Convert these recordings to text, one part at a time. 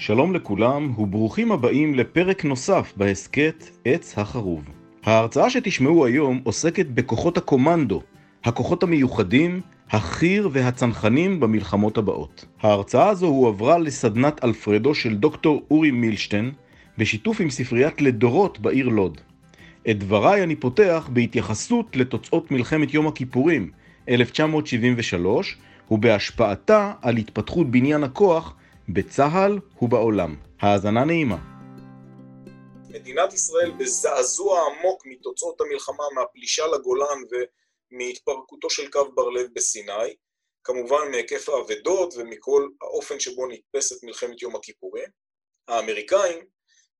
שלום לכולם וברוכים הבאים לפרק נוסף בהסכת עץ החרוב. ההרצאה שתשמעו היום עוסקת בכוחות הקומנדו, הכוחות המיוחדים, החי"ר והצנחנים במלחמות הבאות. ההרצאה הזו הועברה לסדנת אלפרדו של דוקטור אורי מילשטיין, בשיתוף עם ספריית לדורות בעיר לוד. את דבריי אני פותח בהתייחסות לתוצאות מלחמת יום הכיפורים 1973 ובהשפעתה על התפתחות בניין הכוח בצה"ל ובעולם. האזנה נעימה. מדינת ישראל בזעזוע עמוק מתוצאות המלחמה, מהפלישה לגולן ומהתפרקותו של קו בר לב בסיני, כמובן מהיקף האבדות ומכל האופן שבו נתפסת מלחמת יום הכיפורים. האמריקאים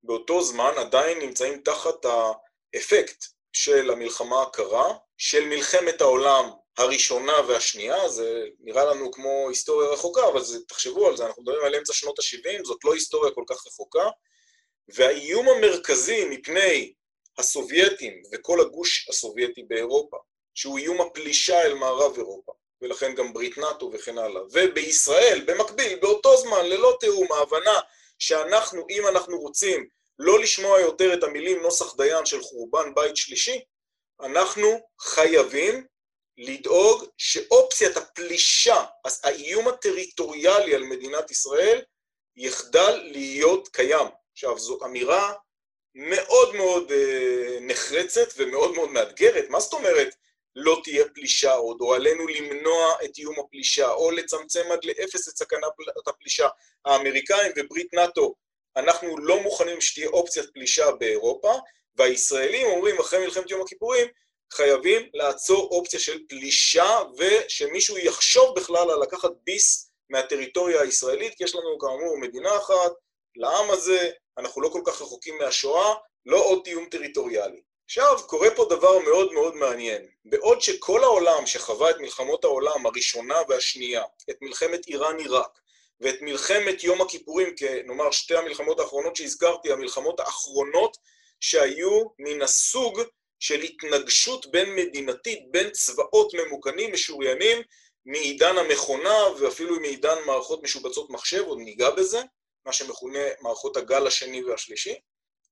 באותו זמן עדיין נמצאים תחת האפקט של המלחמה הקרה, של מלחמת העולם הראשונה והשנייה, זה נראה לנו כמו היסטוריה רחוקה, אבל זה, תחשבו על זה, אנחנו מדברים על אמצע שנות ה-70, זאת לא היסטוריה כל כך רחוקה, והאיום המרכזי מפני הסובייטים וכל הגוש הסובייטי באירופה, שהוא איום הפלישה אל מערב אירופה, ולכן גם ברית נאט"ו וכן הלאה, ובישראל, במקביל, באותו זמן, ללא תיאום, ההבנה שאנחנו, אם אנחנו רוצים לא לשמוע יותר את המילים נוסח דיין של חורבן בית שלישי, אנחנו חייבים לדאוג שאופציית הפלישה, האיום הטריטוריאלי על מדינת ישראל, יחדל להיות קיים. עכשיו, זו אמירה מאוד מאוד אה, נחרצת ומאוד מאוד מאתגרת. מה זאת אומרת לא תהיה פלישה עוד, או עלינו למנוע את איום הפלישה, או לצמצם עד לאפס את סכנת הפלישה. האמריקאים וברית נאט"ו, אנחנו לא מוכנים שתהיה אופציית פלישה באירופה, והישראלים אומרים אחרי מלחמת יום הכיפורים, חייבים לעצור אופציה של פלישה ושמישהו יחשוב בכלל על לקחת ביס מהטריטוריה הישראלית, כי יש לנו כאמור מדינה אחת, לעם הזה, אנחנו לא כל כך רחוקים מהשואה, לא עוד תיאום טריטוריאלי. עכשיו, קורה פה דבר מאוד מאוד מעניין. בעוד שכל העולם שחווה את מלחמות העולם הראשונה והשנייה, את מלחמת איראן-עיראק, ואת מלחמת יום הכיפורים, כנאמר שתי המלחמות האחרונות שהזכרתי, המלחמות האחרונות שהיו מן הסוג של התנגשות בין מדינתית, בין צבאות ממוכנים, משוריינים, מעידן המכונה ואפילו מעידן מערכות משובצות מחשב, עוד ניגע בזה, מה שמכונה מערכות הגל השני והשלישי.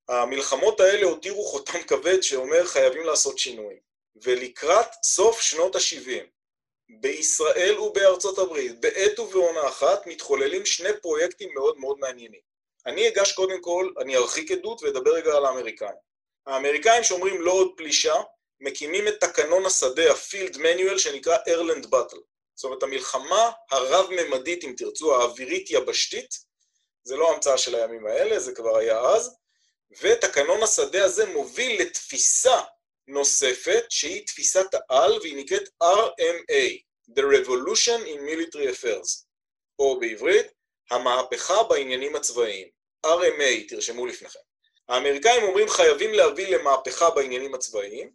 המלחמות האלה הותירו חותם כבד שאומר חייבים לעשות שינויים. ולקראת סוף שנות ה-70, בישראל ובארצות הברית, בעת ובעונה אחת, מתחוללים שני פרויקטים מאוד מאוד מעניינים. אני אגש קודם כל, אני ארחיק עדות ואדבר רגע על האמריקאים. האמריקאים שאומרים לא עוד פלישה, מקימים את תקנון השדה, הפילד מניואל, שנקרא ארלנד באטל. זאת אומרת, המלחמה הרב-ממדית, אם תרצו, האווירית-יבשתית, זה לא המצאה של הימים האלה, זה כבר היה אז, ותקנון השדה הזה מוביל לתפיסה נוספת, שהיא תפיסת העל, והיא נקראת RMA, The Revolution in Military Affairs, או בעברית, המהפכה בעניינים הצבאיים. RMA, תרשמו לפניכם. האמריקאים אומרים חייבים להביא למהפכה בעניינים הצבאיים.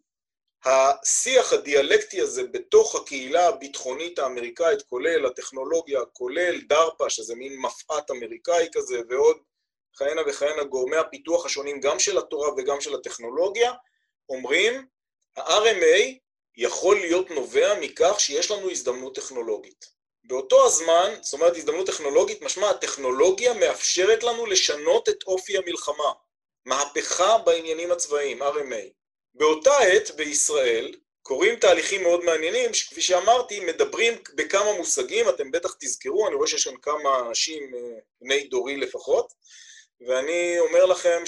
השיח הדיאלקטי הזה בתוך הקהילה הביטחונית האמריקאית, כולל הטכנולוגיה, כולל דרפ"א, שזה מין מפא"ת אמריקאי כזה, ועוד כהנה וכהנה גורמי הפיתוח השונים, גם של התורה וגם של הטכנולוגיה, אומרים, ה-RMA יכול להיות נובע מכך שיש לנו הזדמנות טכנולוגית. באותו הזמן, זאת אומרת הזדמנות טכנולוגית, משמע הטכנולוגיה מאפשרת לנו לשנות את אופי המלחמה. מהפכה בעניינים הצבאיים, RMA. באותה עת בישראל קורים תהליכים מאוד מעניינים, שכפי שאמרתי, מדברים בכמה מושגים, אתם בטח תזכרו, אני רואה שיש כאן כמה אנשים, אה, בני דורי לפחות, ואני אומר לכם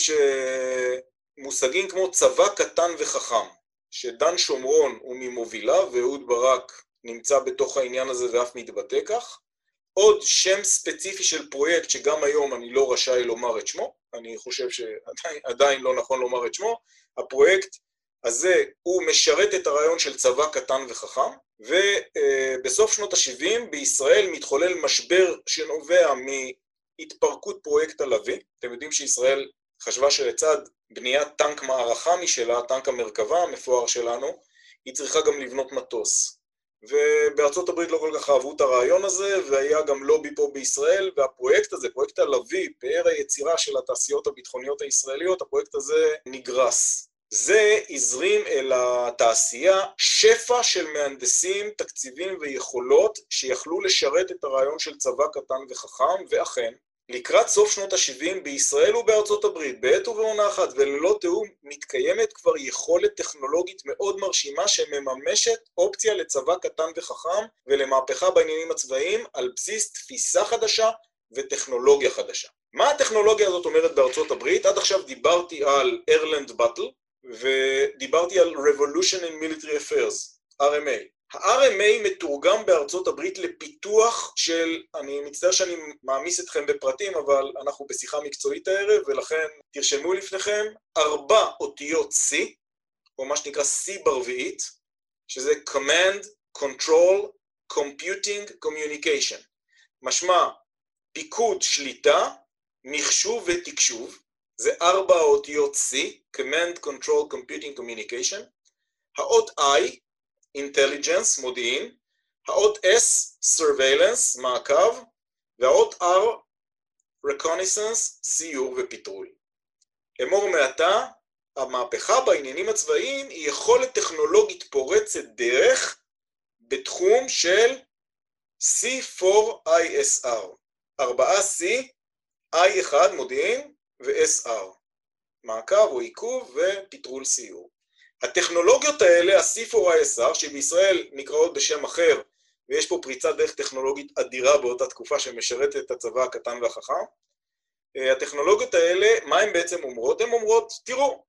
שמושגים כמו צבא קטן וחכם, שדן שומרון הוא ממוביליו ואהוד ברק נמצא בתוך העניין הזה ואף מתבטא כך, עוד שם ספציפי של פרויקט שגם היום אני לא רשאי לומר את שמו, אני חושב שעדיין לא נכון לומר את שמו, הפרויקט הזה הוא משרת את הרעיון של צבא קטן וחכם, ובסוף שנות ה-70 בישראל מתחולל משבר שנובע מהתפרקות פרויקט הלוי, אתם יודעים שישראל חשבה שלצד בניית טנק מערכה משלה, טנק המרכבה המפואר שלנו, היא צריכה גם לבנות מטוס. ובארצות הברית לא כל כך אהבו את הרעיון הזה, והיה גם לובי פה בישראל, והפרויקט הזה, פרויקט הלוי, פאר היצירה של התעשיות הביטחוניות הישראליות, הפרויקט הזה נגרס. זה הזרים אל התעשייה שפע של מהנדסים, תקציבים ויכולות שיכלו לשרת את הרעיון של צבא קטן וחכם, ואכן, לקראת סוף שנות ה-70 בישראל ובארצות הברית, בעת ובעונה אחת וללא תיאום, מתקיימת כבר יכולת טכנולוגית מאוד מרשימה שמממשת אופציה לצבא קטן וחכם ולמהפכה בעניינים הצבאיים על בסיס תפיסה חדשה וטכנולוגיה חדשה. מה הטכנולוגיה הזאת אומרת בארצות הברית? עד עכשיו דיברתי על ארלנד באטל ודיברתי על Revolution in Military Affairs, RMA. ה-RMA מתורגם בארצות הברית לפיתוח של, אני מצטער שאני מעמיס אתכם בפרטים, אבל אנחנו בשיחה מקצועית הערב, ולכן תרשמו לפניכם ארבע אותיות C, או מה שנקרא C ברביעית, שזה Command, Control, Computing, Communication. משמע פיקוד שליטה, מחשוב ותקשוב, זה ארבע אותיות C, Command, Control, Computing, Communication. האות I, Intelligence, מודיעין, האות S, Surveillance, מעקב, והאות R, Reconnaissance, סיור ופטרול. אמור מעתה, המהפכה בעניינים הצבאיים היא יכולת טכנולוגית פורצת דרך בתחום של C4ISR, ארבעה C, I1 מודיעין ו-SR, מעקב או עיכוב ופטרול סיור. הטכנולוגיות האלה, ה-C4ISR, שבישראל נקראות בשם אחר, ויש פה פריצת דרך טכנולוגית אדירה באותה תקופה שמשרתת את הצבא הקטן והחכם, אה, הטכנולוגיות האלה, מה הן בעצם אומרות? הן אומרות, תראו,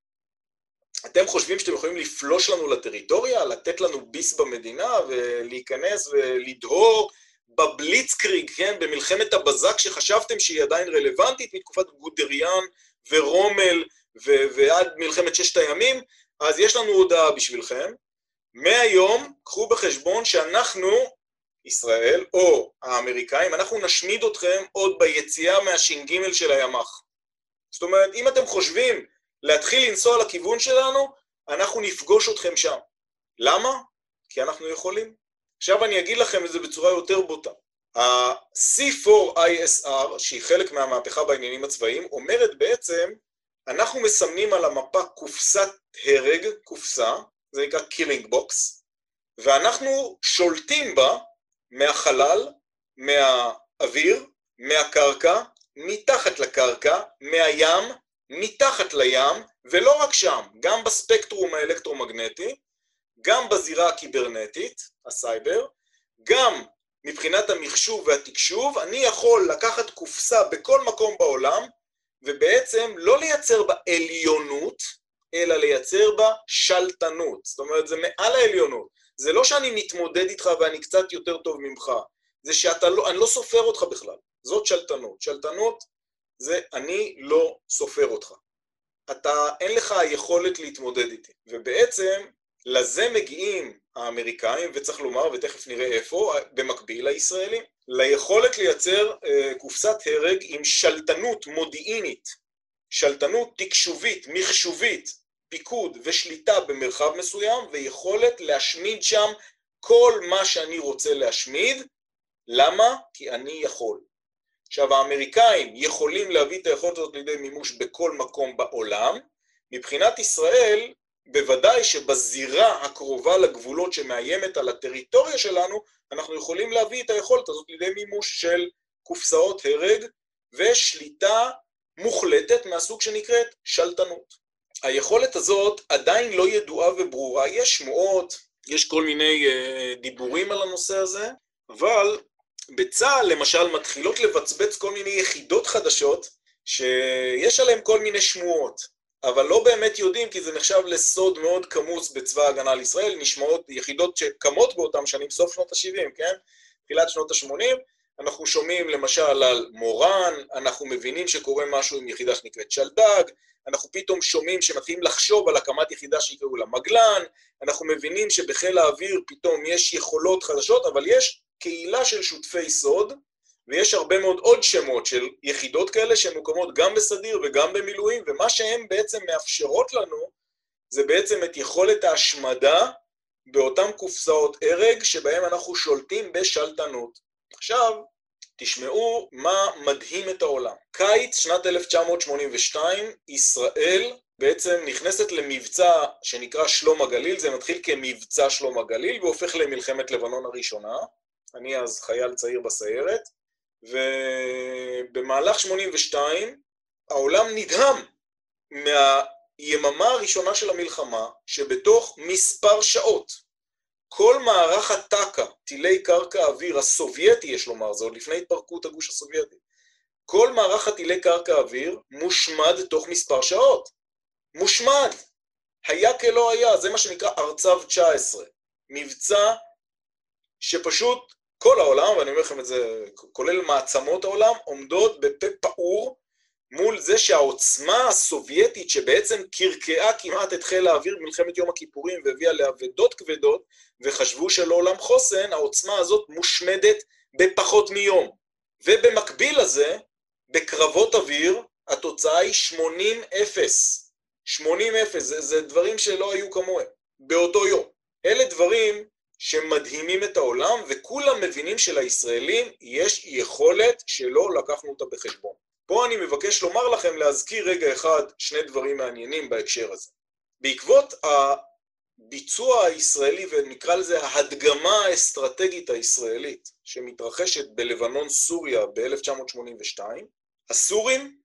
אתם חושבים שאתם יכולים לפלוש לנו לטריטוריה, לתת לנו ביס במדינה ולהיכנס ולדהור בבליצקריג, כן, במלחמת הבזק שחשבתם שהיא עדיין רלוונטית מתקופת גודריאן ורומל ו- ועד מלחמת ששת הימים, אז יש לנו הודעה בשבילכם. מהיום, קחו בחשבון שאנחנו, ישראל, או האמריקאים, אנחנו נשמיד אתכם עוד ביציאה מהש"ג של הימ"ח. זאת אומרת, אם אתם חושבים להתחיל לנסוע לכיוון שלנו, אנחנו נפגוש אתכם שם. למה? כי אנחנו יכולים. עכשיו אני אגיד לכם את זה בצורה יותר בוטה. ה-C4ISR, שהיא חלק מהמהפכה בעניינים הצבאיים, אומרת בעצם, אנחנו מסמנים על המפה קופסת הרג, קופסה, זה נקרא killing box, ואנחנו שולטים בה מהחלל, מהאוויר, מהקרקע, מתחת לקרקע, מהים, מתחת לים, ולא רק שם, גם בספקטרום האלקטרומגנטי, גם בזירה הקיברנטית, הסייבר, גם מבחינת המחשוב והתקשוב, אני יכול לקחת קופסה בכל מקום בעולם, ובעצם לא לייצר בה עליונות, אלא לייצר בה שלטנות. זאת אומרת, זה מעל העליונות. זה לא שאני מתמודד איתך ואני קצת יותר טוב ממך, זה שאני לא, לא סופר אותך בכלל. זאת שלטנות. שלטנות זה אני לא סופר אותך. אתה, אין לך היכולת להתמודד איתי. ובעצם לזה מגיעים האמריקאים, וצריך לומר, ותכף נראה איפה, במקביל לישראלים, ליכולת לייצר אה, קופסת הרג עם שלטנות מודיעינית, שלטנות תקשובית, מחשובית, פיקוד ושליטה במרחב מסוים, ויכולת להשמיד שם כל מה שאני רוצה להשמיד. למה? כי אני יכול. עכשיו, האמריקאים יכולים להביא את היכולת הזאת לידי מימוש בכל מקום בעולם. מבחינת ישראל, בוודאי שבזירה הקרובה לגבולות שמאיימת על הטריטוריה שלנו, אנחנו יכולים להביא את היכולת הזאת לידי מימוש של קופסאות הרג ושליטה מוחלטת מהסוג שנקראת שלטנות. היכולת הזאת עדיין לא ידועה וברורה, יש שמועות, יש כל מיני uh, דיבורים על הנושא הזה, אבל בצה"ל למשל מתחילות לבצבץ כל מיני יחידות חדשות שיש עליהן כל מיני שמועות. אבל לא באמת יודעים, כי זה נחשב לסוד מאוד כמוס בצבא ההגנה לישראל, נשמעות יחידות שקמות באותם שנים, סוף שנות ה-70, כן? תחילת שנות ה-80, אנחנו שומעים למשל על מורן, אנחנו מבינים שקורה משהו עם יחידה שנקראת שלדג, אנחנו פתאום שומעים שמתחילים לחשוב על הקמת יחידה שיקראו לה מגלן, אנחנו מבינים שבחיל האוויר פתאום יש יכולות חדשות, אבל יש קהילה של שותפי סוד, ויש הרבה מאוד עוד שמות של יחידות כאלה שהן מוקמות גם בסדיר וגם במילואים, ומה שהן בעצם מאפשרות לנו זה בעצם את יכולת ההשמדה באותן קופסאות הרג שבהן אנחנו שולטים בשלטנות. עכשיו, תשמעו מה מדהים את העולם. קיץ שנת 1982, ישראל בעצם נכנסת למבצע שנקרא שלום הגליל, זה מתחיל כמבצע שלום הגליל והופך למלחמת לבנון הראשונה. אני אז חייל צעיר בסיירת. ובמהלך 82 העולם נדהם מהיממה הראשונה של המלחמה, שבתוך מספר שעות כל מערך הטק"א, טילי קרקע אוויר, הסובייטי יש לומר, זה עוד לפני התפרקות הגוש הסובייטי, כל מערך הטילי קרקע אוויר מושמד תוך מספר שעות. מושמד. היה כלא היה, זה מה שנקרא ארצב 19. מבצע שפשוט כל העולם, ואני אומר לכם את זה, כולל מעצמות העולם, עומדות בפה פעור מול זה שהעוצמה הסובייטית שבעצם קרקעה כמעט את חיל האוויר במלחמת יום הכיפורים והביאה לאבדות כבדות וחשבו שלעולם חוסן, העוצמה הזאת מושמדת בפחות מיום. ובמקביל לזה, בקרבות אוויר, התוצאה היא 80-0. 80-0, זה, זה דברים שלא היו כמוהם, באותו יום. אלה דברים שמדהימים את העולם, וכולם מבינים שלישראלים יש יכולת שלא לקחנו אותה בחשבון. פה אני מבקש לומר לכם, להזכיר רגע אחד שני דברים מעניינים בהקשר הזה. בעקבות הביצוע הישראלי, ונקרא לזה ההדגמה האסטרטגית הישראלית, שמתרחשת בלבנון סוריה ב-1982, הסורים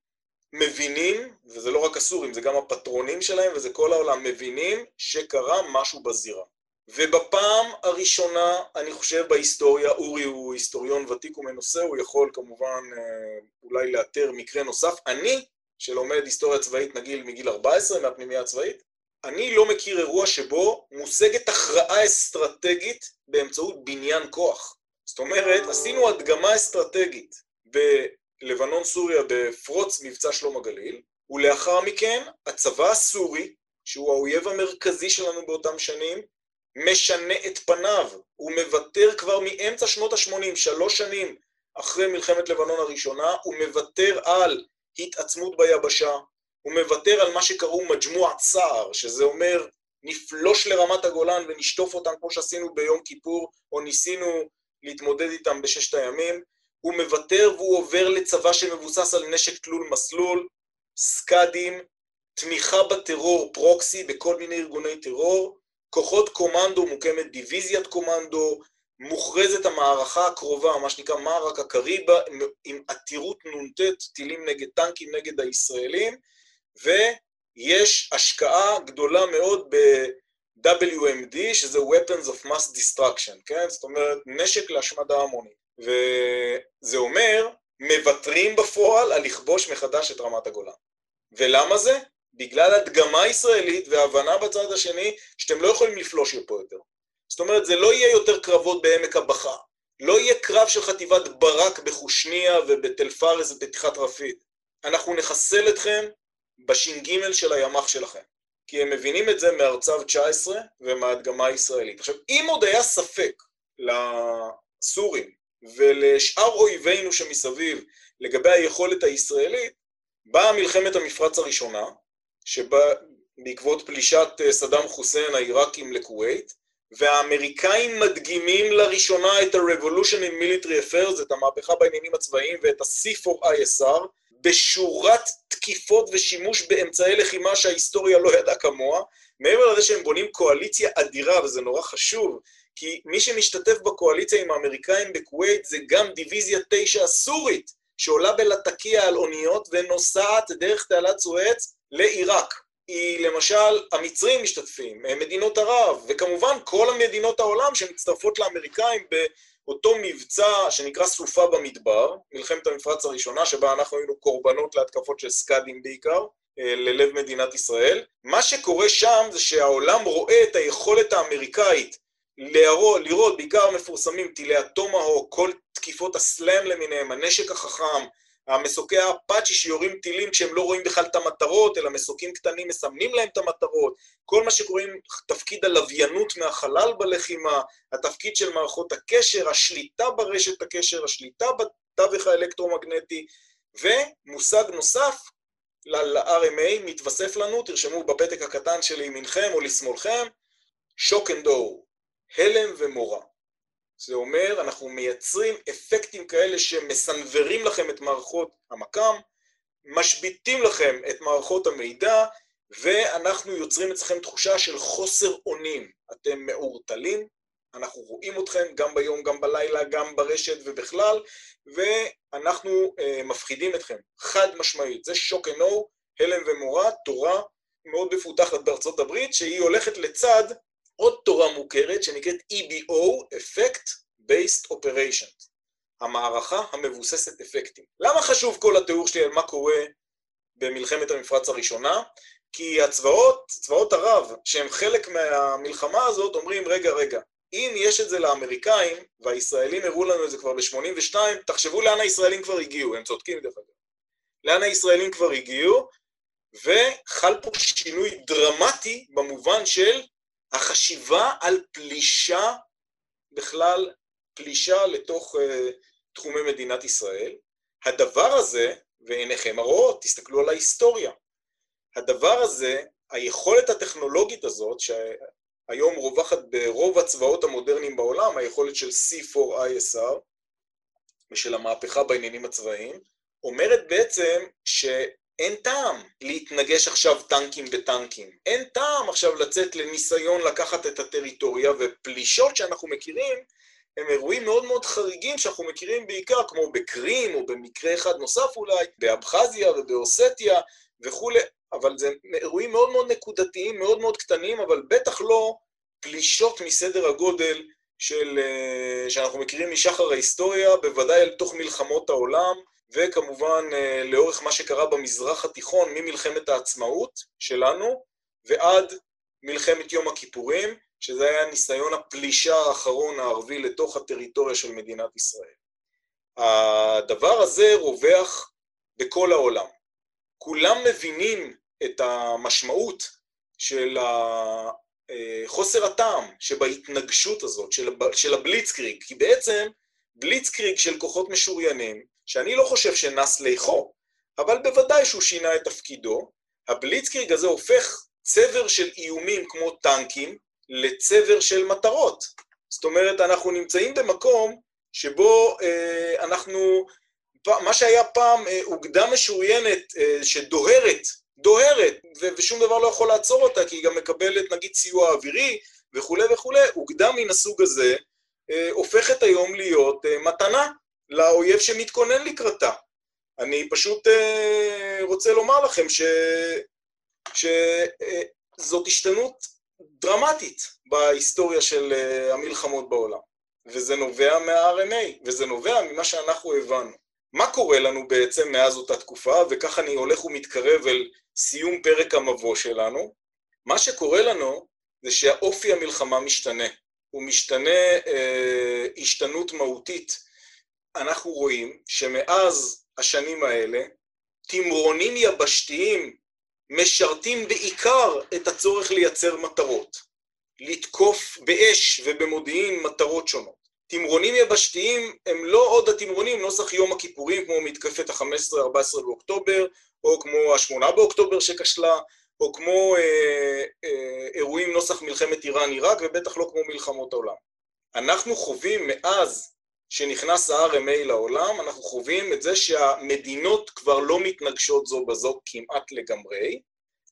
מבינים, וזה לא רק הסורים, זה גם הפטרונים שלהם וזה כל העולם, מבינים שקרה משהו בזירה. ובפעם הראשונה, אני חושב בהיסטוריה, אורי הוא היסטוריון ותיק ומנוסה, הוא יכול כמובן אה, אולי לאתר מקרה נוסף. אני, שלומד היסטוריה צבאית נגיד מגיל 14 מהפנימייה הצבאית, אני לא מכיר אירוע שבו מושגת הכרעה אסטרטגית באמצעות בניין כוח. זאת אומרת, עשינו הדגמה אסטרטגית בלבנון סוריה בפרוץ מבצע שלום הגליל, ולאחר מכן הצבא הסורי, שהוא האויב המרכזי שלנו באותם שנים, משנה את פניו, הוא מוותר כבר מאמצע שנות ה-80, שלוש שנים אחרי מלחמת לבנון הראשונה, הוא מוותר על התעצמות ביבשה, הוא מוותר על מה שקראו מג'מוע צער, שזה אומר נפלוש לרמת הגולן ונשטוף אותם כמו שעשינו ביום כיפור, או ניסינו להתמודד איתם בששת הימים, הוא מוותר והוא עובר לצבא שמבוסס על נשק תלול מסלול, סקאדים, תמיכה בטרור פרוקסי בכל מיני ארגוני טרור, כוחות קומנדו, מוקמת דיוויזיית קומנדו, מוכרזת המערכה הקרובה, מה שנקרא מערק הקריבה, עם עתירות נ"ט, טילים נגד טנקים נגד הישראלים, ויש השקעה גדולה מאוד ב-WMD, שזה Weapons of Mass Destruction, כן? זאת אומרת, נשק להשמדה המונית. וזה אומר, מוותרים בפועל על לכבוש מחדש את רמת הגולן. ולמה זה? בגלל הדגמה ישראלית והבנה בצד השני שאתם לא יכולים לפלוש לפה יותר. זאת אומרת, זה לא יהיה יותר קרבות בעמק הבכה. לא יהיה קרב של חטיבת ברק בחושניה ובתל פארס ובפתיחת רפיד. אנחנו נחסל אתכם בש"ג של הימ"ח שלכם. כי הם מבינים את זה מארצב 19 ומההדגמה הישראלית. עכשיו, אם עוד היה ספק לסורים ולשאר אויבינו שמסביב לגבי היכולת הישראלית, באה מלחמת המפרץ הראשונה, שבעקבות פלישת אה, סדאם חוסיין העיראקים לכווית, והאמריקאים מדגימים לראשונה את ה-Revolution in Military Affairs, את המהפכה בעניינים הצבאיים ואת ה-C4ISR, בשורת תקיפות ושימוש באמצעי לחימה שההיסטוריה לא ידעה כמוה, מעבר לזה שהם בונים קואליציה אדירה, וזה נורא חשוב, כי מי שמשתתף בקואליציה עם האמריקאים בכווית זה גם דיוויזיה 9 הסורית, שעולה בלטקיה על אוניות ונוסעת דרך תעלת סואץ לעיראק. היא למשל, המצרים משתתפים, מדינות ערב, וכמובן כל המדינות העולם שמצטרפות לאמריקאים באותו מבצע שנקרא סופה במדבר, מלחמת המפרץ הראשונה, שבה אנחנו היינו קורבנות להתקפות של סקאדים בעיקר, אה, ללב מדינת ישראל. מה שקורה שם זה שהעולם רואה את היכולת האמריקאית לראות, לראות בעיקר מפורסמים טילי הטומהוק, כל תקיפות הסלאם למיניהם, הנשק החכם, המסוקי האפאצ'י שיורים טילים כשהם לא רואים בכלל את המטרות, אלא מסוקים קטנים מסמנים להם את המטרות, כל מה שקוראים תפקיד הלוויינות מהחלל בלחימה, התפקיד של מערכות הקשר, השליטה ברשת הקשר, השליטה בתווך האלקטרומגנטי, ומושג נוסף ל-RMA מתווסף לנו, תרשמו בפתק הקטן שלימינכם או לשמאלכם, shock and awe, הלם ומורא. זה אומר, אנחנו מייצרים אפקטים כאלה שמסנוורים לכם את מערכות המקם, משביתים לכם את מערכות המידע, ואנחנו יוצרים אצלכם תחושה של חוסר אונים. אתם מעורטלים, אנחנו רואים אתכם גם ביום, גם בלילה, גם ברשת ובכלל, ואנחנו uh, מפחידים אתכם, חד משמעית. זה שוק אנו, הלם ומורה, תורה מאוד מפותחת בארצות הברית, שהיא הולכת לצד עוד תורה מוכרת שנקראת EBO, Effect Based Operation, המערכה המבוססת אפקטים. למה חשוב כל התיאור שלי על מה קורה במלחמת המפרץ הראשונה? כי הצבאות, צבאות ערב, שהם חלק מהמלחמה הזאת, אומרים, רגע, רגע, אם יש את זה לאמריקאים, והישראלים הראו לנו את זה כבר ב-82, תחשבו לאן הישראלים כבר הגיעו, הם צודקים דרך אגב. לאן הישראלים כבר הגיעו, וחל פה שינוי דרמטי במובן של החשיבה על פלישה, בכלל פלישה לתוך uh, תחומי מדינת ישראל. הדבר הזה, ועיניכם הרואות, תסתכלו על ההיסטוריה. הדבר הזה, היכולת הטכנולוגית הזאת, שהיום רווחת ברוב הצבאות המודרניים בעולם, היכולת של C4ISR ושל המהפכה בעניינים הצבאיים, אומרת בעצם שאין טעם להתנגש עכשיו טנקים בטנקים. אין טעם עכשיו לצאת לניסיון לקחת את הטריטוריה, ופלישות שאנחנו מכירים הם אירועים מאוד מאוד חריגים שאנחנו מכירים בעיקר, כמו בקרים, או במקרה אחד נוסף אולי, באבחזיה ובאוסטיה וכולי, אבל זה אירועים מאוד מאוד נקודתיים, מאוד מאוד קטנים, אבל בטח לא פלישות מסדר הגודל של, אה, שאנחנו מכירים משחר ההיסטוריה, בוודאי אל תוך מלחמות העולם, וכמובן אה, לאורך מה שקרה במזרח התיכון, ממלחמת העצמאות שלנו ועד מלחמת יום הכיפורים, שזה היה ניסיון הפלישה האחרון הערבי לתוך הטריטוריה של מדינת ישראל. הדבר הזה רווח בכל העולם. כולם מבינים את המשמעות של חוסר הטעם שבהתנגשות הזאת, של הבליצקריג, כי בעצם בליצקריג של כוחות משוריינים, שאני לא חושב שנס ליחו, אבל בוודאי שהוא שינה את תפקידו, הבליצקריג הזה הופך צבר של איומים כמו טנקים לצבר של מטרות. זאת אומרת, אנחנו נמצאים במקום שבו אה, אנחנו, מה שהיה פעם אה, אוגדה משוריינת אה, שדוהרת, דוהרת, ו- ושום דבר לא יכול לעצור אותה, כי היא גם מקבלת נגיד סיוע אווירי וכולי וכולי, אוגדה מן הסוג הזה אה, הופכת היום להיות אה, מתנה לאויב שמתכונן לקראתה. אני פשוט אה, רוצה לומר לכם שזאת אה, השתנות דרמטית בהיסטוריה של אה, המלחמות בעולם. וזה נובע מה-RMA, וזה נובע ממה שאנחנו הבנו. מה קורה לנו בעצם מאז אותה תקופה, וכך אני הולך ומתקרב אל סיום פרק המבוא שלנו, מה שקורה לנו זה שהאופי המלחמה משתנה. הוא משתנה אה, השתנות מהותית. אנחנו רואים שמאז השנים האלה, תמרונים יבשתיים משרתים בעיקר את הצורך לייצר מטרות, לתקוף באש ובמודיעין מטרות שונות. תמרונים יבשתיים הם לא עוד התמרונים נוסח יום הכיפורים כמו מתקפת ה-15-14 באוקטובר, או כמו ה-8 באוקטובר שכשלה, או כמו אה, אה, אירועים נוסח מלחמת איראן-עיראק, ובטח לא כמו מלחמות העולם. אנחנו חווים מאז שנכנס ה-RMA לעולם, אנחנו חווים את זה שהמדינות כבר לא מתנגשות זו בזו כמעט לגמרי.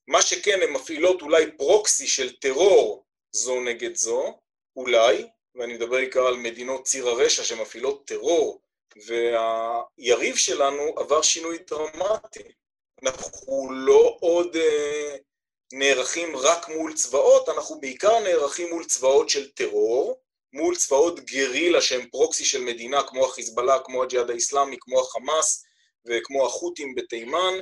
מה שכן, הן מפעילות אולי פרוקסי של טרור זו נגד זו, אולי, ואני מדבר בעיקר על מדינות ציר הרשע שמפעילות טרור, והיריב שלנו עבר שינוי דרמטי. אנחנו לא עוד אה, נערכים רק מול צבאות, אנחנו בעיקר נערכים מול צבאות של טרור, מול צבאות גרילה שהם פרוקסי של מדינה, כמו החיזבאללה, כמו הג'יהאד האיסלאמי, כמו החמאס וכמו החות'ים בתימן,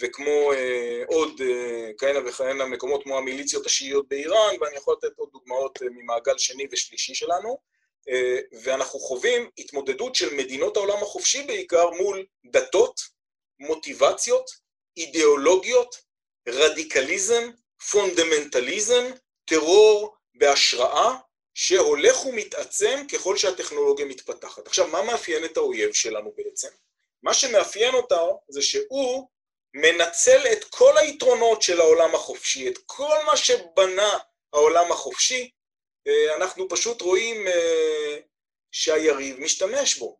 וכמו אה, עוד אה, כהנה וכהנה מקומות כמו המיליציות השיעיות באיראן, ואני יכול לתת עוד דוגמאות אה, ממעגל שני ושלישי שלנו. אה, ואנחנו חווים התמודדות של מדינות העולם החופשי בעיקר מול דתות, מוטיבציות, אידיאולוגיות, רדיקליזם, פונדמנטליזם, טרור בהשראה, שהולך ומתעצם ככל שהטכנולוגיה מתפתחת. עכשיו, מה מאפיין את האויב שלנו בעצם? מה שמאפיין אותו זה שהוא מנצל את כל היתרונות של העולם החופשי, את כל מה שבנה העולם החופשי, אה, אנחנו פשוט רואים אה, שהיריב משתמש בו.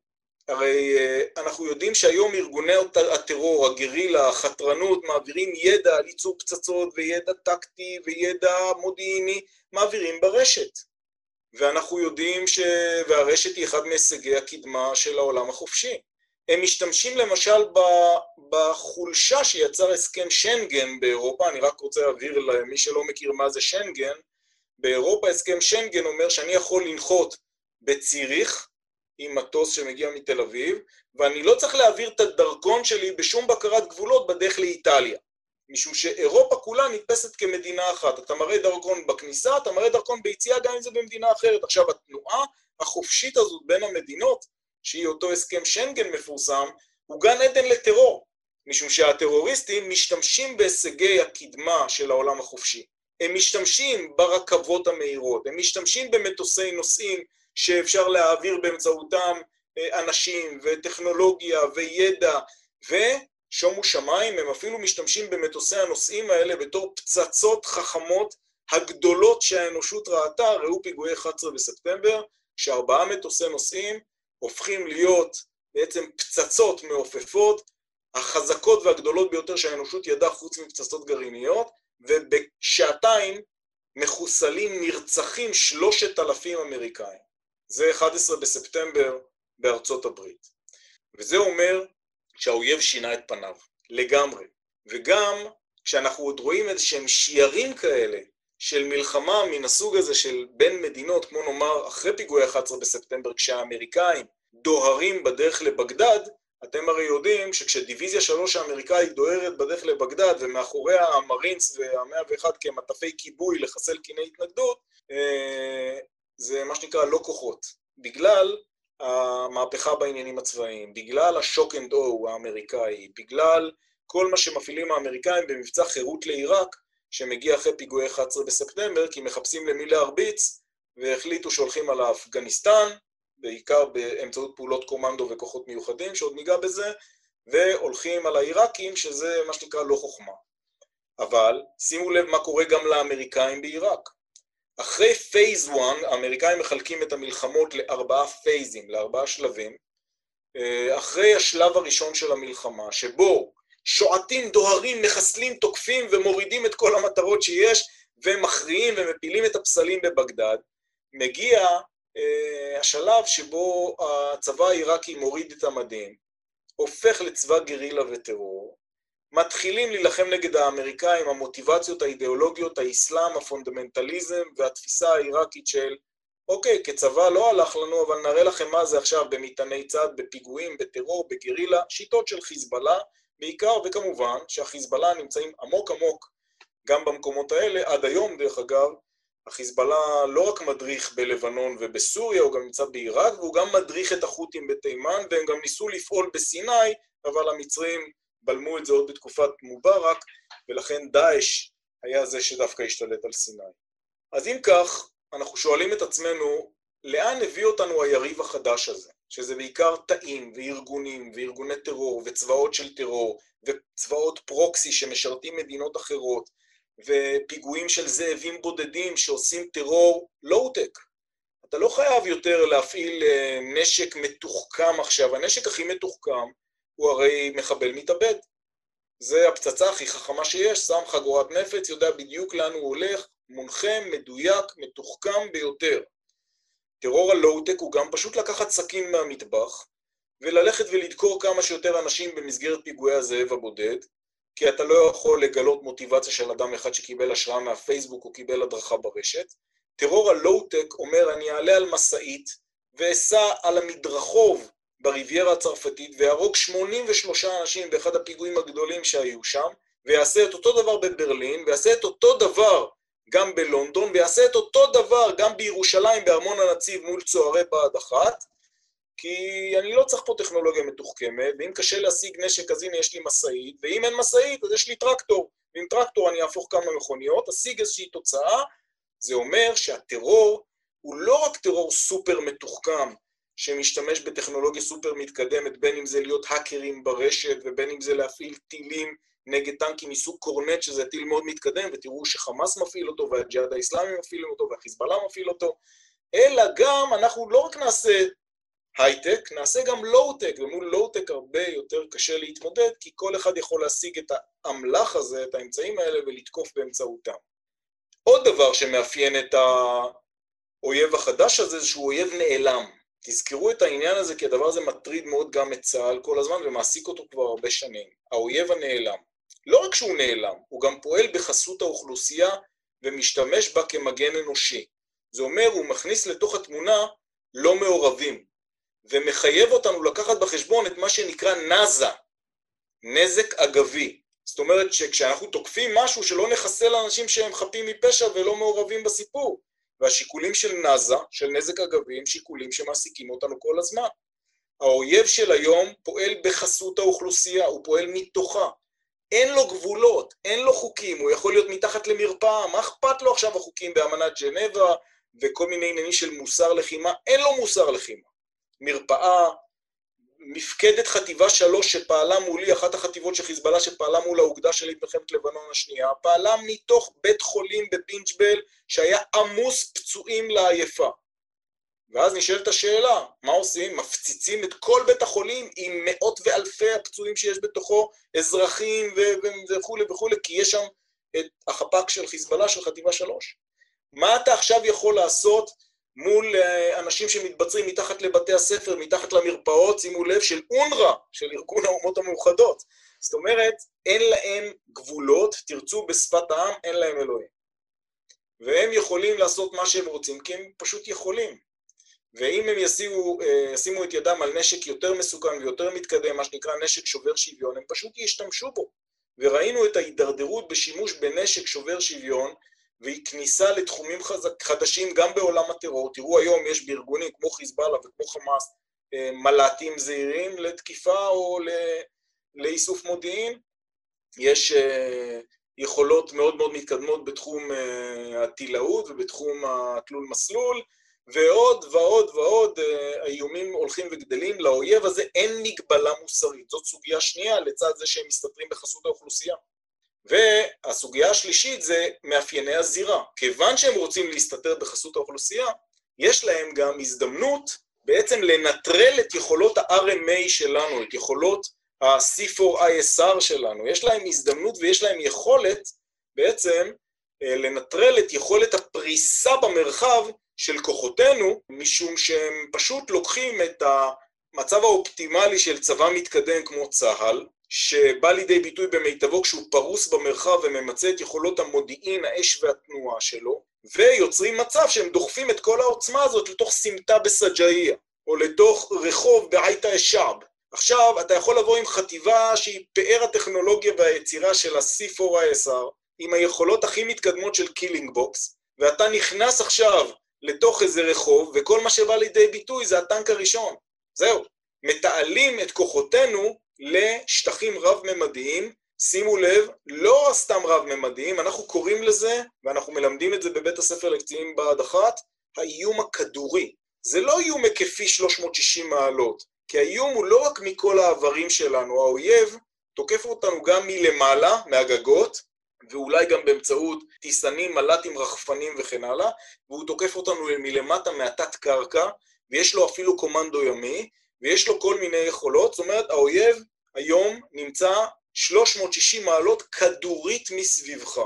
הרי אה, אנחנו יודעים שהיום ארגוני הטרור, הגרילה, החתרנות, מעבירים ידע על ייצור פצצות וידע טקטי וידע מודיעיני, מעבירים ברשת. ואנחנו יודעים ש... והרשת היא אחד מהישגי הקדמה של העולם החופשי. הם משתמשים למשל בחולשה שיצר הסכם שנגן באירופה, אני רק רוצה להבהיר למי שלא מכיר מה זה שנגן, באירופה הסכם שנגן אומר שאני יכול לנחות בציריך עם מטוס שמגיע מתל אביב, ואני לא צריך להעביר את הדרכון שלי בשום בקרת גבולות בדרך לאיטליה. משום שאירופה כולה נתפסת כמדינה אחת. אתה מראה דרכון בכניסה, אתה מראה דרכון ביציאה גם אם זה במדינה אחרת. עכשיו, התנועה החופשית הזאת בין המדינות, שהיא אותו הסכם שנגן מפורסם, הוא גן עדן לטרור, משום שהטרוריסטים משתמשים בהישגי הקדמה של העולם החופשי. הם משתמשים ברכבות המהירות, הם משתמשים במטוסי נוסעים שאפשר להעביר באמצעותם אה, אנשים וטכנולוגיה וידע, ושומו שמיים, הם אפילו משתמשים במטוסי הנוסעים האלה בתור פצצות חכמות הגדולות שהאנושות ראתה, ראו פיגועי 11 בספטמבר, שארבעה מטוסי נוסעים הופכים להיות בעצם פצצות מעופפות, החזקות והגדולות ביותר שהאנושות ידעה חוץ מפצצות גרעיניות, ובשעתיים מחוסלים, נרצחים שלושת אלפים אמריקאים. זה 11 בספטמבר בארצות הברית. וזה אומר שהאויב שינה את פניו, לגמרי. וגם כשאנחנו עוד רואים איזה שהם שיירים כאלה של מלחמה מן הסוג הזה של בין מדינות, כמו נאמר אחרי פיגועי 11 בספטמבר, כשהאמריקאים דוהרים בדרך לבגדד, אתם הרי יודעים שכשדיוויזיה 3 האמריקאית דוהרת בדרך לבגדד ומאחוריה המרינס והמאה ואחד כמטפי כיבוי לחסל קיני התנגדות, אה, זה מה שנקרא לא כוחות. בגלל המהפכה בעניינים הצבאיים, בגלל השוק אנד או האמריקאי, בגלל כל מה שמפעילים האמריקאים במבצע חירות לעיראק, שמגיע אחרי פיגועי 11 בספטמבר, כי מחפשים למי להרביץ, והחליטו שהולכים על האפגניסטן, בעיקר באמצעות פעולות קומנדו וכוחות מיוחדים, שעוד ניגע בזה, והולכים על העיראקים, שזה מה שנקרא לא חוכמה. אבל שימו לב מה קורה גם לאמריקאים בעיראק. אחרי phase 1, האמריקאים מחלקים את המלחמות לארבעה פייזים, לארבעה שלבים. אה, אחרי השלב הראשון של המלחמה, שבו שועטים, דוהרים, מחסלים, תוקפים ומורידים את כל המטרות שיש, ומכריעים ומפילים את הפסלים בבגדד, מגיע אה, השלב שבו הצבא העיראקי מוריד את המדים, הופך לצבא גרילה וטרור, מתחילים להילחם נגד האמריקאים, המוטיבציות האידיאולוגיות, האסלאם, הפונדמנטליזם והתפיסה העיראקית של אוקיי, כצבא לא הלך לנו, אבל נראה לכם מה זה עכשיו במטעני צד, בפיגועים, בטרור, בגרילה, שיטות של חיזבאללה בעיקר, וכמובן שהחיזבאללה נמצאים עמוק עמוק גם במקומות האלה, עד היום דרך אגב, החיזבאללה לא רק מדריך בלבנון ובסוריה, הוא גם נמצא בעיראק, והוא גם מדריך את החות'ים בתימן, והם גם ניסו לפעול בסיני, אבל המצרים בלמו את זה עוד בתקופת מובארק, ולכן דאעש היה זה שדווקא השתלט על סיני. אז אם כך, אנחנו שואלים את עצמנו, לאן הביא אותנו היריב החדש הזה? שזה בעיקר תאים וארגונים וארגוני טרור וצבאות של טרור וצבאות פרוקסי שמשרתים מדינות אחרות ופיגועים של זאבים בודדים שעושים טרור לואו-טק. אתה לא חייב יותר להפעיל אה, נשק מתוחכם עכשיו, הנשק הכי מתוחכם הוא הרי מחבל מתאבד. זה הפצצה הכי חכמה שיש, שם חגורת נפץ, יודע בדיוק לאן הוא הולך, מונחה, מדויק, מתוחכם ביותר. טרור הלואו-טק הוא גם פשוט לקחת סכין מהמטבח וללכת ולדקור כמה שיותר אנשים במסגרת פיגועי הזאב הבודד, כי אתה לא יכול לגלות מוטיבציה של אדם אחד שקיבל השראה מהפייסבוק או קיבל הדרכה ברשת. טרור הלואו-טק אומר, אני אעלה על משאית ואסע על המדרחוב בריביירה הצרפתית ויהרוג 83 אנשים באחד הפיגועים הגדולים שהיו שם, ויעשה את אותו דבר בברלין, ויעשה את אותו דבר גם בלונדון, ויעשה את אותו דבר גם בירושלים בארמון הנציב מול צוערי בה"ד 1, כי אני לא צריך פה טכנולוגיה מתוחכמת, ואם קשה להשיג נשק אז הנה יש לי משאית, ואם אין משאית אז יש לי טרקטור, ועם טרקטור אני אהפוך כמה מכוניות, אשיג איזושהי תוצאה, זה אומר שהטרור הוא לא רק טרור סופר מתוחכם, שמשתמש בטכנולוגיה סופר מתקדמת, בין אם זה להיות האקרים ברשת ובין אם זה להפעיל טילים נגד טנקים מסוג קורנט, שזה טיל מאוד מתקדם, ותראו שחמאס מפעיל אותו והג'יהאד האיסלאמי מפעילים אותו והחיזבאללה מפעיל אותו, אלא גם אנחנו לא רק נעשה הייטק, נעשה גם לואו-טק, ומול לואו-טק הרבה יותר קשה להתמודד, כי כל אחד יכול להשיג את האמל"ח הזה, את האמצעים האלה, ולתקוף באמצעותם. עוד דבר שמאפיין את האויב החדש הזה זה שהוא אויב נעלם. תזכרו את העניין הזה, כי הדבר הזה מטריד מאוד גם את צה"ל כל הזמן ומעסיק אותו כבר הרבה שנים. האויב הנעלם. לא רק שהוא נעלם, הוא גם פועל בחסות האוכלוסייה ומשתמש בה כמגן אנושי. זה אומר, הוא מכניס לתוך התמונה לא מעורבים, ומחייב אותנו לקחת בחשבון את מה שנקרא נאזה, נזק אגבי. זאת אומרת שכשאנחנו תוקפים משהו שלא נחסל אנשים שהם חפים מפשע ולא מעורבים בסיפור. והשיקולים של נאזה, של נזק אגבי, הם שיקולים שמעסיקים אותנו כל הזמן. האויב של היום פועל בחסות האוכלוסייה, הוא פועל מתוכה. אין לו גבולות, אין לו חוקים, הוא יכול להיות מתחת למרפאה, מה אכפת לו עכשיו החוקים באמנת ג'נבה וכל מיני עניינים של מוסר לחימה? אין לו מוסר לחימה. מרפאה, מפקדת חטיבה שלוש שפעלה מולי, אחת החטיבות של חיזבאללה שפעלה מול האוגדה שלי במלחמת לבנון השנייה, פעלה מתוך בית חולים בפינצ'בל שהיה עמוס פצועים לעייפה. ואז נשאלת השאלה, מה עושים? מפציצים את כל בית החולים עם מאות ואלפי הפצועים שיש בתוכו, אזרחים וכולי וכולי, כי יש שם את החפ"ק של חיזבאללה של חטיבה שלוש. מה אתה עכשיו יכול לעשות מול אה, אנשים שמתבצרים מתחת לבתי הספר, מתחת למרפאות, שימו לב, של אונר"א, של ארגון האומות המאוחדות. זאת אומרת, אין להם גבולות, תרצו בשפת העם, אין להם אלוהים. והם יכולים לעשות מה שהם רוצים, כי הם פשוט יכולים. ואם הם ישימו, אה, ישימו את ידם על נשק יותר מסוכן ויותר מתקדם, מה שנקרא נשק שובר שוויון, הם פשוט ישתמשו בו. וראינו את ההידרדרות בשימוש בנשק שובר שוויון, והיא כניסה לתחומים חדשים גם בעולם הטרור. תראו היום יש בארגונים כמו חיזבאללה וכמו חמאס אה, מל"טים זעירים לתקיפה או לאיסוף מודיעין. יש אה, יכולות מאוד מאוד מתקדמות בתחום אה, הטילאות ובתחום התלול מסלול, ועוד ועוד ועוד האיומים הולכים וגדלים. לאויב הזה אין מגבלה מוסרית. זאת סוגיה שנייה לצד זה שהם מסתתרים בחסות האוכלוסייה. והסוגיה השלישית זה מאפייני הזירה. כיוון שהם רוצים להסתתר בחסות האוכלוסייה, יש להם גם הזדמנות בעצם לנטרל את יכולות ה-RMA שלנו, את יכולות ה-C4ISR שלנו. יש להם הזדמנות ויש להם יכולת בעצם אה, לנטרל את יכולת הפריסה במרחב של כוחותינו, משום שהם פשוט לוקחים את המצב האופטימלי של צבא מתקדם כמו צה"ל, שבא לידי ביטוי במיטבו כשהוא פרוס במרחב וממצה את יכולות המודיעין, האש והתנועה שלו, ויוצרים מצב שהם דוחפים את כל העוצמה הזאת לתוך סמטה בסג'עייה, או לתוך רחוב בעייתא א-שעב. עכשיו, אתה יכול לבוא עם חטיבה שהיא פאר הטכנולוגיה והיצירה של ה-C4ISR, עם היכולות הכי מתקדמות של killing box, ואתה נכנס עכשיו לתוך איזה רחוב, וכל מה שבא לידי ביטוי זה הטנק הראשון. זהו. מתעלים את כוחותינו לשטחים רב-ממדיים, שימו לב, לא סתם רב-ממדיים, אנחנו קוראים לזה, ואנחנו מלמדים את זה בבית הספר לקצינים בה"ד 1, האיום הכדורי. זה לא איום היקפי 360 מעלות, כי האיום הוא לא רק מכל העברים שלנו, האויב תוקף אותנו גם מלמעלה, מהגגות, ואולי גם באמצעות טיסנים, מל"טים, רחפנים וכן הלאה, והוא תוקף אותנו מלמטה מהתת קרקע, ויש לו אפילו קומנדו ימי, ויש לו כל מיני יכולות, זאת אומרת, האויב היום נמצא 360 מעלות כדורית מסביבך.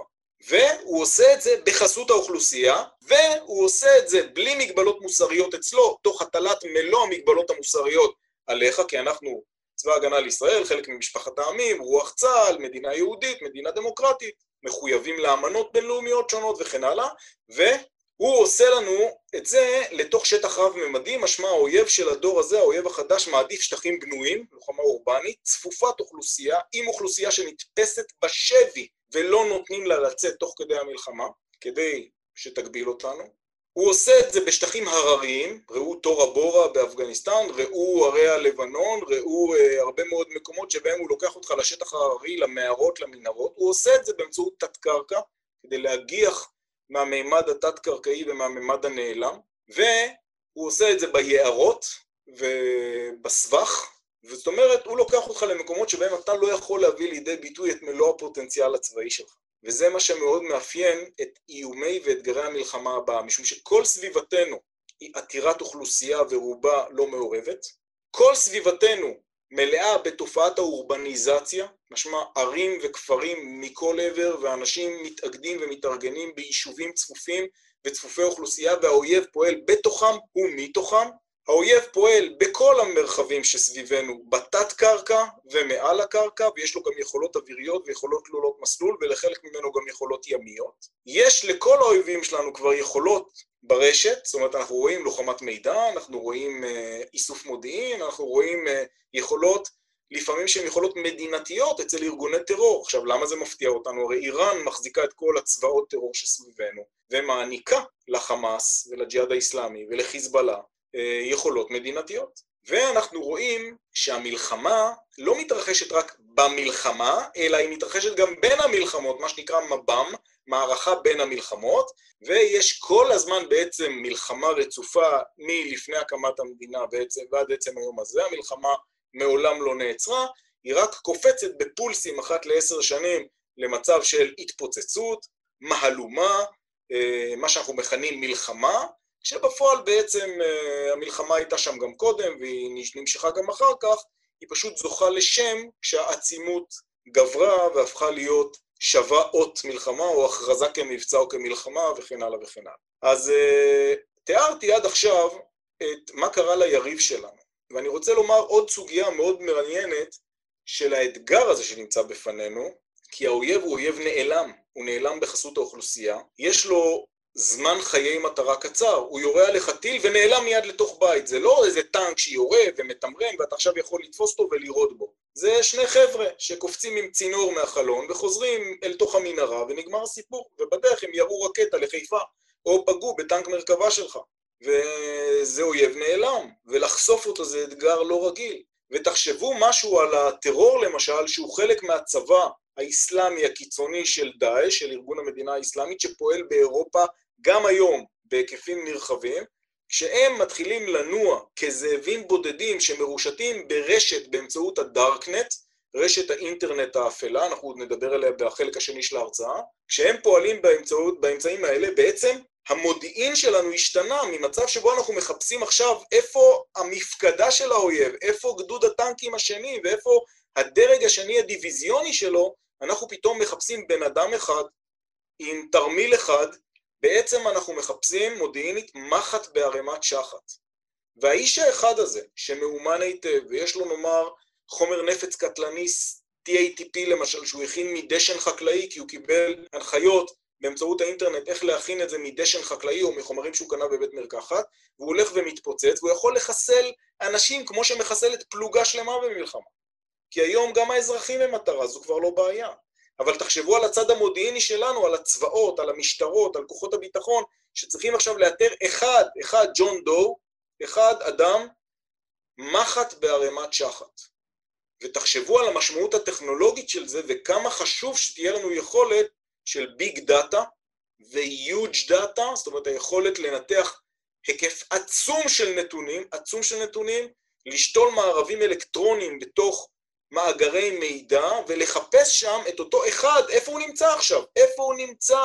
והוא עושה את זה בחסות האוכלוסייה, והוא עושה את זה בלי מגבלות מוסריות אצלו, תוך הטלת מלוא המגבלות המוסריות עליך, כי אנחנו צבא הגנה לישראל, חלק ממשפחת העמים, רוח צה"ל, מדינה יהודית, מדינה דמוקרטית, מחויבים לאמנות בינלאומיות שונות וכן הלאה. הוא עושה לנו את זה לתוך שטח רב-ממדי, משמע האויב של הדור הזה, האויב החדש, מעדיף שטחים בנויים, לוחמה אורבנית, צפופת אוכלוסייה, עם אוכלוסייה שנתפסת בשבי ולא נותנים לה לצאת תוך כדי המלחמה, כדי שתגביל אותנו. הוא עושה את זה בשטחים הרריים, ראו תורה בורה באפגניסטן, ראו ערי הלבנון, ראו אה, הרבה מאוד מקומות שבהם הוא לוקח אותך לשטח הררי, למערות, למנהרות, הוא עושה את זה באמצעות תת-קרקע, כדי להגיח מהמימד התת-קרקעי ומהמימד הנעלם, והוא עושה את זה ביערות ובסבך, וזאת אומרת, הוא לוקח אותך למקומות שבהם אתה לא יכול להביא לידי ביטוי את מלוא הפוטנציאל הצבאי שלך. וזה מה שמאוד מאפיין את איומי ואתגרי המלחמה הבאה, משום שכל סביבתנו היא עתירת אוכלוסייה ורובה לא מעורבת, כל סביבתנו מלאה בתופעת האורבניזציה, משמע ערים וכפרים מכל עבר, ואנשים מתאגדים ומתארגנים ביישובים צפופים וצפופי אוכלוסייה והאויב פועל בתוכם ומתוכם. האויב פועל בכל המרחבים שסביבנו, בתת קרקע ומעל הקרקע, ויש לו גם יכולות אוויריות ויכולות תלולות מסלול, ולחלק ממנו גם יכולות ימיות. יש לכל האויבים שלנו כבר יכולות ברשת, זאת אומרת אנחנו רואים לוחמת מידע, אנחנו רואים אה, איסוף מודיעין, אנחנו רואים אה, יכולות לפעמים שהן יכולות מדינתיות אצל ארגוני טרור. עכשיו, למה זה מפתיע אותנו? הרי איראן מחזיקה את כל הצבאות טרור שסביבנו, ומעניקה לחמאס ולג'יהאד האיסלאמי ולחיזבאללה אה, יכולות מדינתיות. ואנחנו רואים שהמלחמה לא מתרחשת רק במלחמה, אלא היא מתרחשת גם בין המלחמות, מה שנקרא מב"ם, מערכה בין המלחמות, ויש כל הזמן בעצם מלחמה רצופה מלפני הקמת המדינה בעצם, ועד עצם היום הזה, המלחמה מעולם לא נעצרה, היא רק קופצת בפולסים אחת לעשר שנים למצב של התפוצצות, מהלומה, אה, מה שאנחנו מכנים מלחמה, כשבפועל בעצם אה, המלחמה הייתה שם גם קודם והיא נמשכה גם אחר כך, היא פשוט זוכה לשם כשהעצימות גברה והפכה להיות שווה אות מלחמה או הכרזה כמבצע או כמלחמה וכן הלאה וכן הלאה. אז אה, תיארתי עד עכשיו את מה קרה ליריב שלנו. ואני רוצה לומר עוד סוגיה מאוד מעניינת של האתגר הזה שנמצא בפנינו, כי האויב הוא אויב נעלם, הוא נעלם בחסות האוכלוסייה, יש לו זמן חיי מטרה קצר, הוא יורה עליך טיל ונעלם מיד לתוך בית, זה לא איזה טנק שיורה ומתמרן ואתה עכשיו יכול לתפוס אותו ולירות בו, זה שני חבר'ה שקופצים עם צינור מהחלון וחוזרים אל תוך המנהרה ונגמר הסיפור, ובדרך הם ירו רקטה לחיפה או פגעו בטנק מרכבה שלך. וזה אויב נעלם, ולחשוף אותו זה אתגר לא רגיל. ותחשבו משהו על הטרור למשל, שהוא חלק מהצבא האיסלאמי הקיצוני של דאעש, של ארגון המדינה האסלאמית, שפועל באירופה גם היום בהיקפים נרחבים, כשהם מתחילים לנוע כזאבים בודדים שמרושתים ברשת באמצעות הדארקנט, רשת האינטרנט האפלה, אנחנו עוד נדבר עליה בחלק השני של ההרצאה, כשהם פועלים באמצעות, באמצעים האלה, בעצם המודיעין שלנו השתנה ממצב שבו אנחנו מחפשים עכשיו איפה המפקדה של האויב, איפה גדוד הטנקים השני ואיפה הדרג השני הדיוויזיוני שלו, אנחנו פתאום מחפשים בן אדם אחד עם תרמיל אחד, בעצם אנחנו מחפשים מודיעינית מחט בערימת שחת. והאיש האחד הזה, שמאומן היטב, ויש לו נאמר חומר נפץ קטלני TATP למשל, שהוא הכין מדשן חקלאי כי הוא קיבל הנחיות באמצעות האינטרנט איך להכין את זה מדשן חקלאי או מחומרים שהוא קנה בבית מרקחת, והוא הולך ומתפוצץ, והוא יכול לחסל אנשים כמו שמחסלת פלוגה שלמה במלחמה. כי היום גם האזרחים הם מטרה, זו כבר לא בעיה. אבל תחשבו על הצד המודיעיני שלנו, על הצבאות, על המשטרות, על כוחות הביטחון, שצריכים עכשיו לאתר אחד, אחד John Doe, אחד אדם, מחט בערימת שחת. ותחשבו על המשמעות הטכנולוגית של זה, וכמה חשוב שתהיה לנו יכולת של big data ו huge data, זאת אומרת היכולת לנתח היקף עצום של נתונים, עצום של נתונים, לשתול מארבים אלקטרוניים בתוך מאגרי מידע ולחפש שם את אותו אחד, איפה הוא נמצא עכשיו, איפה הוא נמצא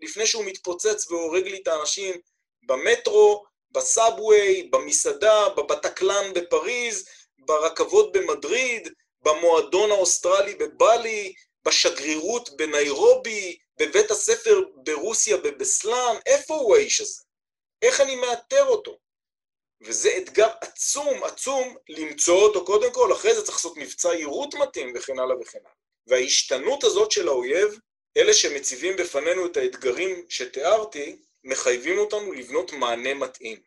לפני שהוא מתפוצץ והורג לי את האנשים במטרו, ב subway, במסעדה, בבטקלן בפריז, ברכבות במדריד, במועדון האוסטרלי בבלי, בשגרירות בניירובי, בבית הספר ברוסיה בבסלן, איפה הוא האיש הזה? איך אני מאתר אותו? וזה אתגר עצום עצום למצוא אותו קודם כל, אחרי זה צריך לעשות מבצע יירוט מתאים וכן הלאה וכן הלאה. וההשתנות הזאת של האויב, אלה שמציבים בפנינו את האתגרים שתיארתי, מחייבים אותנו לבנות מענה מתאים.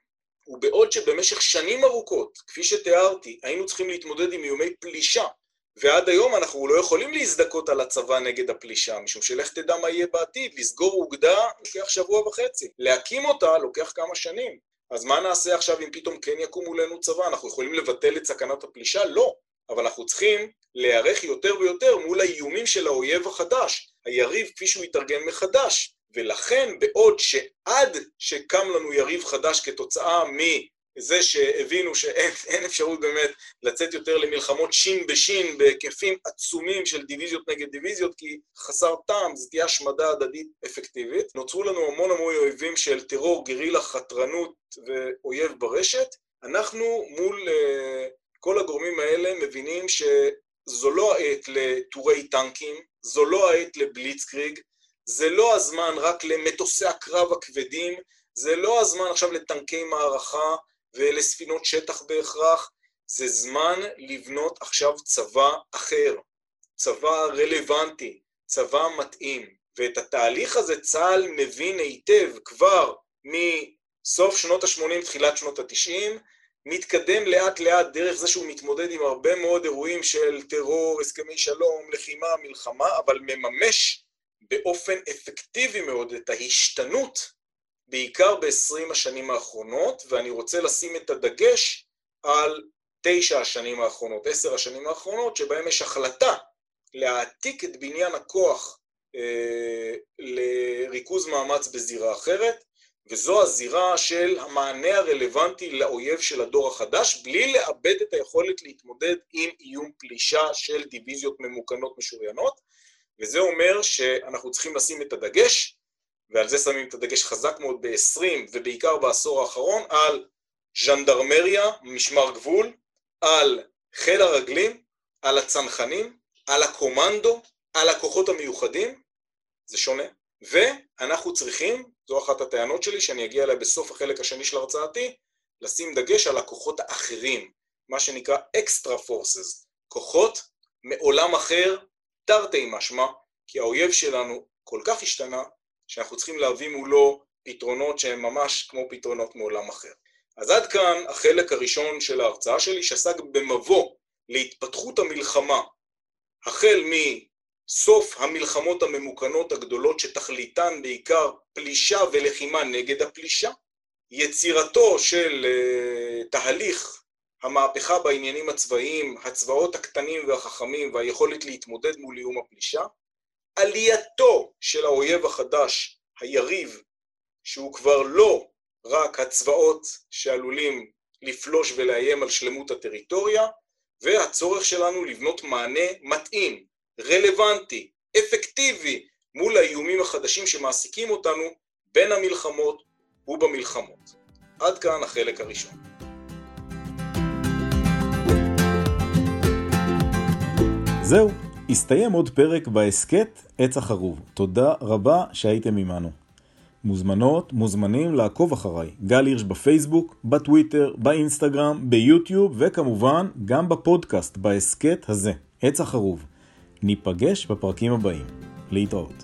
ובעוד שבמשך שנים ארוכות, כפי שתיארתי, היינו צריכים להתמודד עם איומי פלישה, ועד היום אנחנו לא יכולים להזדכות על הצבא נגד הפלישה, משום שלך תדע מה יהיה בעתיד, לסגור אוגדה לוקח שבוע וחצי, להקים אותה לוקח כמה שנים. אז מה נעשה עכשיו אם פתאום כן יקום מולנו צבא? אנחנו יכולים לבטל את סכנת הפלישה? לא. אבל אנחנו צריכים להיערך יותר ויותר מול האיומים של האויב החדש, היריב כפי שהוא יתארגן מחדש. ולכן בעוד שעד שקם לנו יריב חדש כתוצאה מ... זה שהבינו שאין אפשרות באמת לצאת יותר למלחמות שין בשין בהיקפים עצומים של דיוויזיות נגד דיוויזיות, כי חסר טעם, זו תהיה השמדה הדדית אפקטיבית. נוצרו לנו המון המון אויבים של טרור, גרילה, חתרנות ואויב ברשת. אנחנו מול uh, כל הגורמים האלה מבינים שזו לא העת לטורי טנקים, זו לא העת לבליצקריג, זה לא הזמן רק למטוסי הקרב הכבדים, זה לא הזמן עכשיו לטנקי מערכה ולספינות שטח בהכרח, זה זמן לבנות עכשיו צבא אחר, צבא רלוונטי, צבא מתאים. ואת התהליך הזה צה"ל מבין היטב כבר מסוף שנות ה-80, תחילת שנות ה-90, מתקדם לאט לאט דרך זה שהוא מתמודד עם הרבה מאוד אירועים של טרור, הסכמי שלום, לחימה, מלחמה, אבל מממש באופן אפקטיבי מאוד את ההשתנות, בעיקר ב-20 השנים האחרונות, ואני רוצה לשים את הדגש על תשע השנים האחרונות, עשר השנים האחרונות, שבהם יש החלטה להעתיק את בניין הכוח אה, לריכוז מאמץ בזירה אחרת, וזו הזירה של המענה הרלוונטי לאויב של הדור החדש, בלי לאבד את היכולת להתמודד עם איום פלישה של דיוויזיות ממוכנות משוריינות, וזה אומר שאנחנו צריכים לשים את הדגש, ועל זה שמים את הדגש חזק מאוד ב-20 ובעיקר בעשור האחרון, על ז'נדרמריה, משמר גבול, על חיל הרגלים, על הצנחנים, על הקומנדו, על הכוחות המיוחדים, זה שונה, ואנחנו צריכים, זו אחת הטענות שלי, שאני אגיע אליה בסוף החלק השני של הרצאתי, לשים דגש על הכוחות האחרים, מה שנקרא אקסטרה פורסס, כוחות מעולם אחר, תרתי משמע, כי האויב שלנו כל כך השתנה, שאנחנו צריכים להביא מולו פתרונות שהם ממש כמו פתרונות מעולם אחר. אז עד כאן החלק הראשון של ההרצאה שלי, שעסק במבוא להתפתחות המלחמה, החל מסוף המלחמות הממוכנות הגדולות שתכליתן בעיקר פלישה ולחימה נגד הפלישה, יצירתו של uh, תהליך המהפכה בעניינים הצבאיים, הצבאות הקטנים והחכמים והיכולת להתמודד מול איום הפלישה, עלייתו של האויב החדש, היריב, שהוא כבר לא רק הצבאות שעלולים לפלוש ולאיים על שלמות הטריטוריה, והצורך שלנו לבנות מענה מתאים, רלוונטי, אפקטיבי, מול האיומים החדשים שמעסיקים אותנו בין המלחמות ובמלחמות. עד כאן החלק הראשון. זהו, הסתיים עוד פרק בהסכת עץ החרוב. תודה רבה שהייתם עמנו. מוזמנות, מוזמנים לעקוב אחריי. גל הירש בפייסבוק, בטוויטר, באינסטגרם, ביוטיוב, וכמובן גם בפודקאסט, בהסכת הזה, עץ החרוב. ניפגש בפרקים הבאים. להתראות.